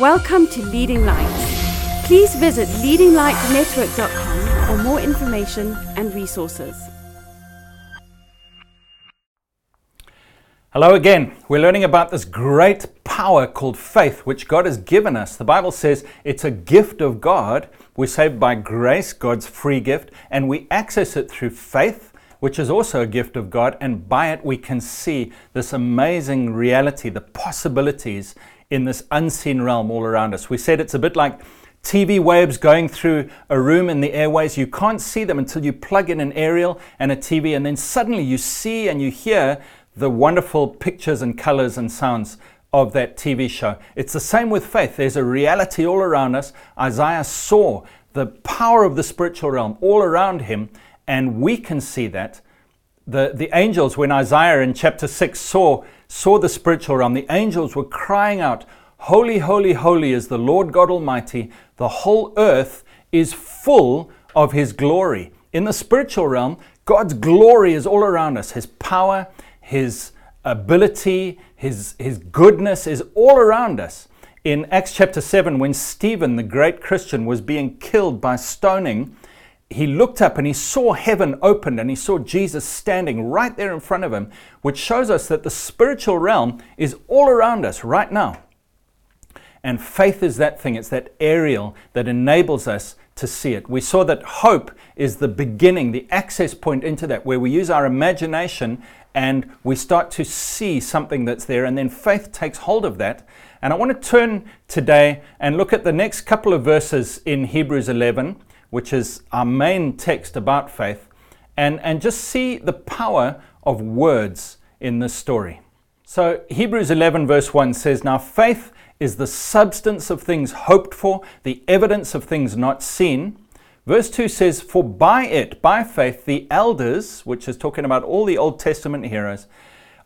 Welcome to Leading Lights. Please visit leadinglightnetwork.com for more information and resources. Hello again. We're learning about this great power called faith, which God has given us. The Bible says it's a gift of God. We're saved by grace, God's free gift, and we access it through faith, which is also a gift of God. And by it, we can see this amazing reality, the possibilities in this unseen realm all around us. We said it's a bit like TV waves going through a room in the airways. You can't see them until you plug in an aerial and a TV, and then suddenly you see and you hear the wonderful pictures and colors and sounds of that TV show. It's the same with faith. There's a reality all around us. Isaiah saw the power of the spiritual realm all around him, and we can see that. The, the angels, when Isaiah in chapter 6 saw saw the spiritual realm, the angels were crying out, Holy, holy, holy is the Lord God Almighty. The whole earth is full of His glory. In the spiritual realm, God's glory is all around us. His power, His ability, His, His goodness is all around us. In Acts chapter 7, when Stephen, the great Christian, was being killed by stoning, he looked up and he saw heaven opened and he saw Jesus standing right there in front of him, which shows us that the spiritual realm is all around us right now. And faith is that thing, it's that aerial that enables us to see it. We saw that hope is the beginning, the access point into that, where we use our imagination and we start to see something that's there, and then faith takes hold of that. And I want to turn today and look at the next couple of verses in Hebrews 11 which is our main text about faith, and, and just see the power of words in this story. So, Hebrews 11, verse 1 says, Now faith is the substance of things hoped for, the evidence of things not seen. Verse 2 says, For by it, by faith, the elders, which is talking about all the Old Testament heroes,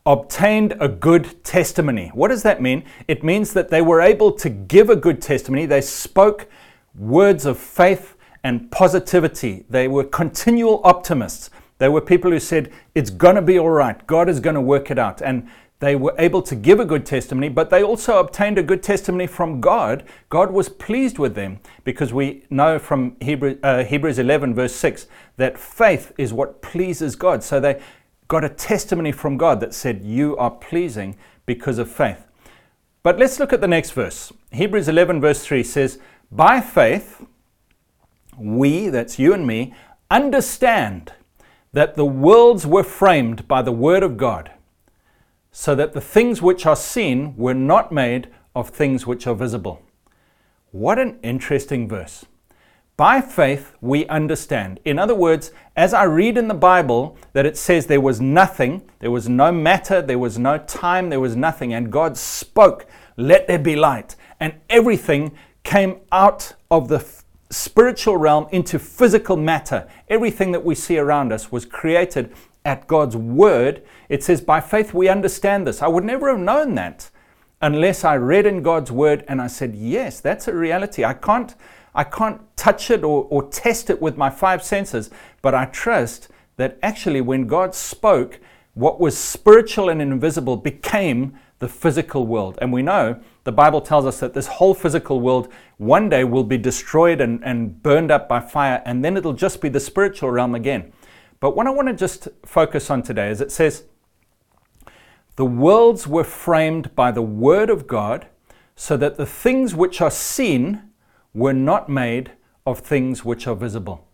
obtained a good testimony. What does that mean? It means that they were able to give a good testimony. They spoke words of faith and positivity. They were continual optimists. They were people who said, It's going to be all right. God is going to work it out. And they were able to give a good testimony, but they also obtained a good testimony from God. God was pleased with them because we know from Hebrew, uh, Hebrews 11, verse 6, that faith is what pleases God. So they got a testimony from God that said, You are pleasing because of faith. But let's look at the next verse. Hebrews 11, verse 3 says, By faith, we, that's you and me, understand that the worlds were framed by the Word of God, so that the things which are seen were not made of things which are visible. What an interesting verse. By faith, we understand. In other words, as I read in the Bible that it says there was nothing, there was no matter, there was no time, there was nothing, and God spoke, Let there be light. And everything came out of the spiritual realm into physical matter. Everything that we see around us was created at God's word. It says, by faith we understand this. I would never have known that unless I read in God's word and I said, yes, that's a reality. I can't, I can't touch it or, or test it with my five senses, but I trust that actually when God spoke, what was spiritual and invisible became the physical world. And we know the Bible tells us that this whole physical world one day will be destroyed and, and burned up by fire, and then it'll just be the spiritual realm again. But what I want to just focus on today is it says, The worlds were framed by the Word of God, so that the things which are seen were not made of things which are visible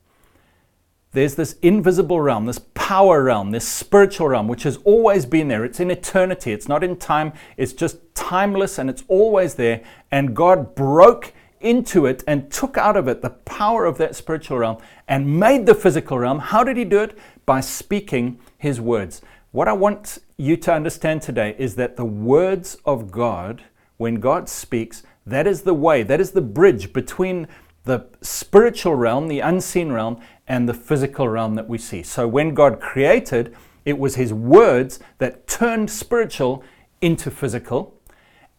there's this invisible realm, this power realm, this spiritual realm, which has always been there. It's in eternity, it's not in time, it's just timeless and it's always there. And God broke into it and took out of it the power of that spiritual realm and made the physical realm. How did He do it? By speaking His words. What I want you to understand today is that the words of God, when God speaks, that is the way, that is the bridge between the spiritual realm, the unseen realm, and the physical realm that we see. So when God created, it was His words that turned spiritual into physical.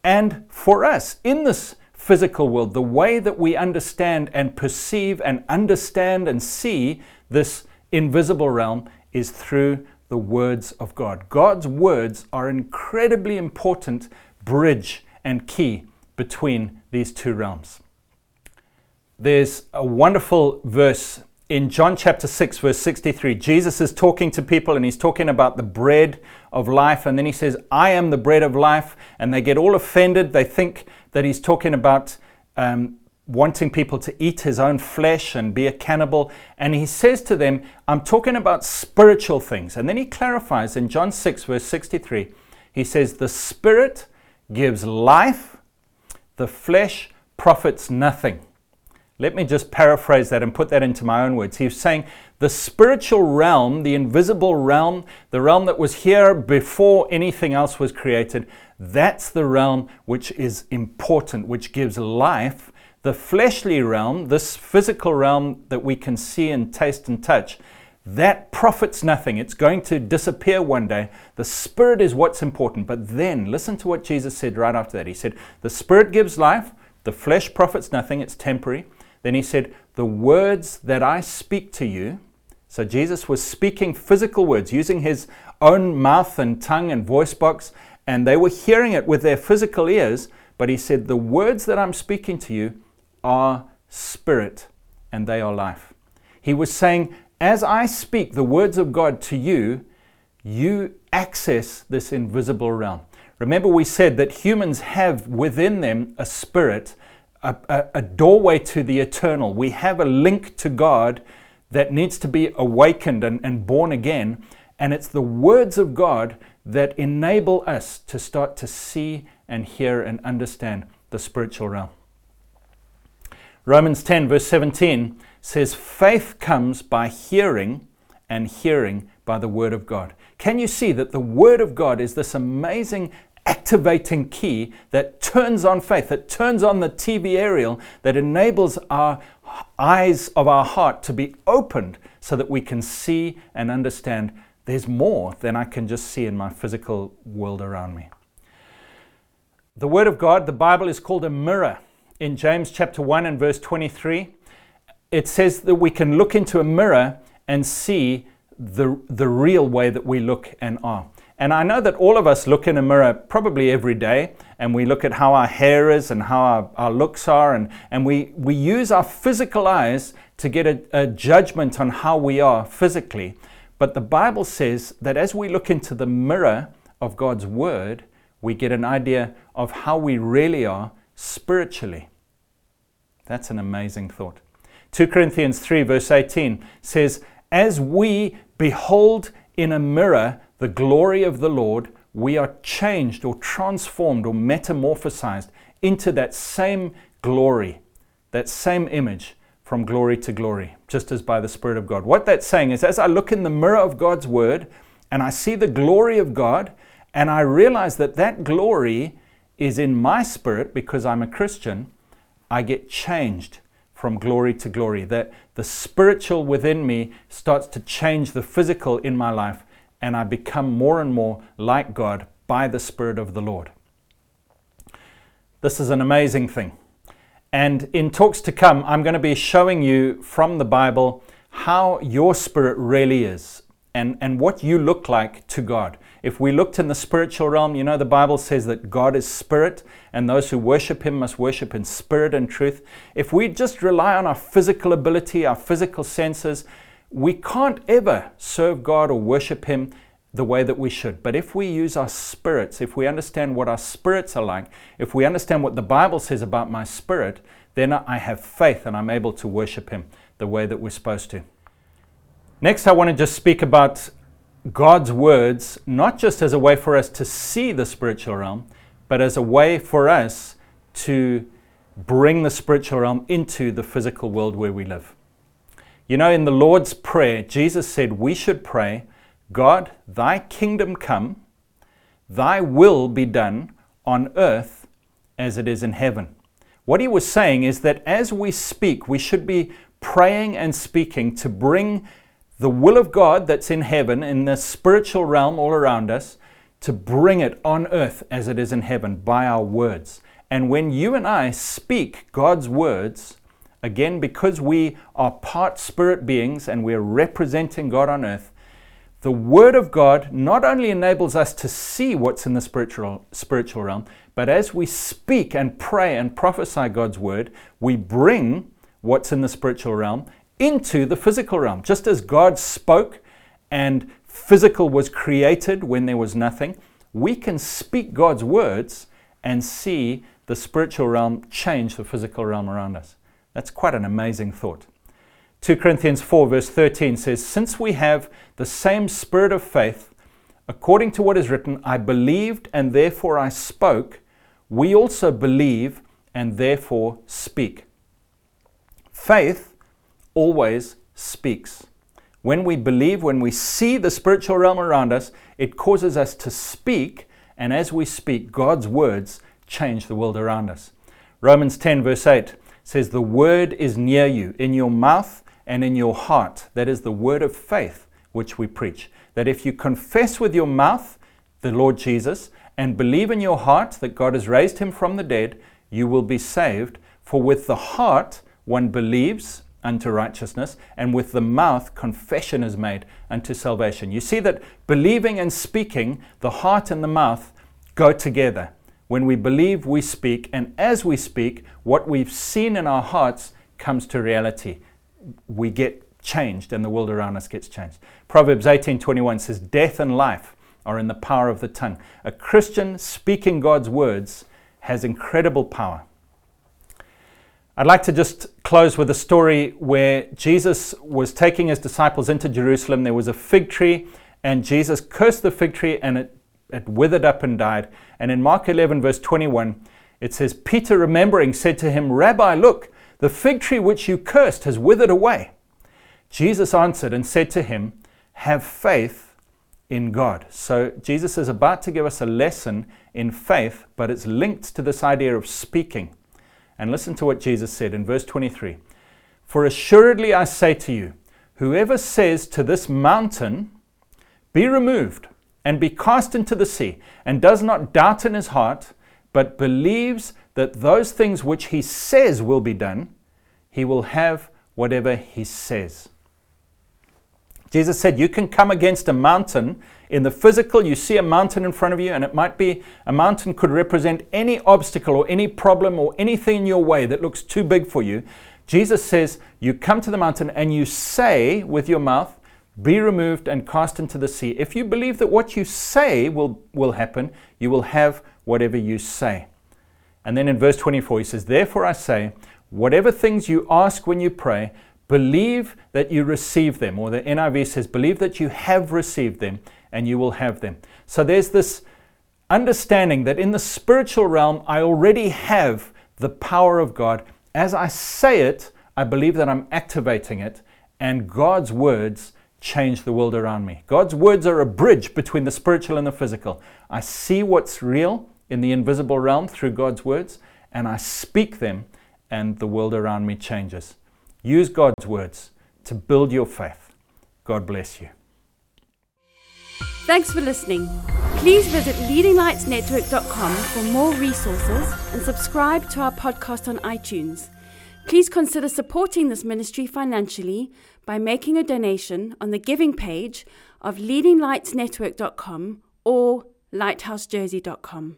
And for us, in this physical world, the way that we understand and perceive and understand and see this invisible realm is through the words of God. God's words are incredibly important bridge and key between these two realms. There's a wonderful verse in John chapter 6, verse 63. Jesus is talking to people and he's talking about the bread of life. And then he says, I am the bread of life. And they get all offended. They think that he's talking about um, wanting people to eat his own flesh and be a cannibal. And he says to them, I'm talking about spiritual things. And then he clarifies in John 6, verse 63, he says, The spirit gives life, the flesh profits nothing. Let me just paraphrase that and put that into my own words. He's saying the spiritual realm, the invisible realm, the realm that was here before anything else was created, that's the realm which is important, which gives life. The fleshly realm, this physical realm that we can see and taste and touch, that profits nothing. It's going to disappear one day. The Spirit is what's important. But then, listen to what Jesus said right after that. He said, The Spirit gives life, the flesh profits nothing, it's temporary. Then he said, The words that I speak to you. So Jesus was speaking physical words, using his own mouth and tongue and voice box, and they were hearing it with their physical ears. But he said, The words that I'm speaking to you are spirit and they are life. He was saying, as I speak the words of God to you, you access this invisible realm. Remember, we said that humans have within them a spirit, a, a, a, doorway to the eternal. We have a link to God that needs to be awakened and, and born again. And it's the words of God that enable us to start to see and hear and understand the spiritual realm. Romans 10, verse 17 says, Faith comes by hearing, and hearing by the Word of God. Can you see that the Word of God is this amazing activating key that turns on faith, that turns on the TV aerial, that enables our eyes of our heart to be opened so that we can see and understand there's more than I can just see in my physical world around me. The Word of God, the Bible, is called a mirror. In James chapter 1 and verse 23, it says that we can look into a mirror and see the, the real way that we look and are. And I know that all of us look in a mirror probably every day, and we look at how our hair is and how our, our looks are, and, and we, we use our physical eyes to get a, a judgment on how we are physically. But the Bible says that as we look into the mirror of God's Word, we get an idea of how we really are spiritually. That's an amazing thought. 2 Corinthians 3, verse 18 says, As we behold in a mirror the glory of the Lord, we are changed or transformed or metamorphosized into that same glory, that same image from glory to glory, just as by the Spirit of God. What that's saying is, as I look in the mirror of God's Word and I see the glory of God, and I realize that that glory is in my spirit because I'm a Christian, I get changed from glory to glory. That the spiritual within me starts to change the physical in my life, and I become more and more like God by the Spirit of the Lord. This is an amazing thing. And in talks to come, I'm going to be showing you from the Bible how your spirit really is and, and what you look like to God. If we looked in the spiritual realm, you know, the Bible says that God is spirit, and those who worship him must worship in spirit and truth. If we just rely on our physical ability, our physical senses, we can't ever serve God or worship him the way that we should. But if we use our spirits, if we understand what our spirits are like, if we understand what the Bible says about my spirit, then I have faith and I'm able to worship him the way that we're supposed to. Next, I want to just speak about God's words, not just as a way for us to see the spiritual realm, but as a way for us to bring the spiritual realm into the physical world where we live. You know, in the Lord's Prayer, Jesus said we should pray, God, thy kingdom come, thy will be done on earth as it is in heaven. What he was saying is that as we speak, we should be praying and speaking to bring the will of God that's in heaven, in the spiritual realm all around us, to bring it on earth as it is in heaven by our words. And when you and I speak God's words, again, because we are part spirit beings and we're representing God on earth, the Word of God not only enables us to see what's in the spiritual, spiritual realm, but as we speak and pray and prophesy God's Word, we bring what's in the spiritual realm into the physical realm. Just as God spoke and physical was created when there was nothing, we can speak God's words and see the spiritual realm change the physical realm around us. That's quite an amazing thought. 2 Corinthians 4, verse 13 says, Since we have the same spirit of faith, according to what is written, I believed and therefore I spoke, we also believe and therefore speak. Faith always speaks. When we believe, when we see the spiritual realm around us, it causes us to speak, and as we speak, God's words change the world around us. Romans 10, verse 8 says, The word is near you, in your mouth and in your heart. That is the word of faith which we preach. That if you confess with your mouth the Lord Jesus and believe in your heart that God has raised him from the dead, you will be saved. For with the heart one believes unto righteousness, and with the mouth confession is made unto salvation. You see that believing and speaking, the heart and the mouth go together. When we believe, we speak, and as we speak, what we've seen in our hearts comes to reality we get changed and the world around us gets changed. Proverbs 18:21 says death and life are in the power of the tongue. A Christian speaking God's words has incredible power. I'd like to just close with a story where Jesus was taking his disciples into Jerusalem. There was a fig tree, and Jesus cursed the fig tree, and it, it withered up and died. And in Mark 11, verse 21, it says, Peter, remembering, said to him, Rabbi, look, the fig tree which you cursed has withered away. Jesus answered and said to him, Have faith in God. So Jesus is about to give us a lesson in faith, but it's linked to this idea of speaking. And listen to what Jesus said in verse 23 For assuredly I say to you, whoever says to this mountain, Be removed and be cast into the sea, and does not doubt in his heart, but believes that those things which he says will be done, he will have whatever he says. Jesus said, You can come against a mountain in the physical. You see a mountain in front of you, and it might be a mountain could represent any obstacle or any problem or anything in your way that looks too big for you. Jesus says, You come to the mountain and you say with your mouth, Be removed and cast into the sea. If you believe that what you say will, will happen, you will have whatever you say. And then in verse 24, he says, Therefore I say, whatever things you ask when you pray, believe that you receive them. Or the NIV says, believe that you have received them and you will have them. So there's this understanding that in the spiritual realm, I already have the power of God. As I say it, I believe that I'm activating it, and God's words change the world around me. God's words are a bridge between the spiritual and the physical. I see what's real, in the invisible realm through God's words, and I speak them, and the world around me changes. Use God's words to build your faith. God bless you. Thanks for listening. Please visit leadinglightsnetwork.com for more resources and subscribe to our podcast on iTunes. Please consider supporting this ministry financially by making a donation on the giving page of leadinglightsnetwork.com or lighthousejersey.com.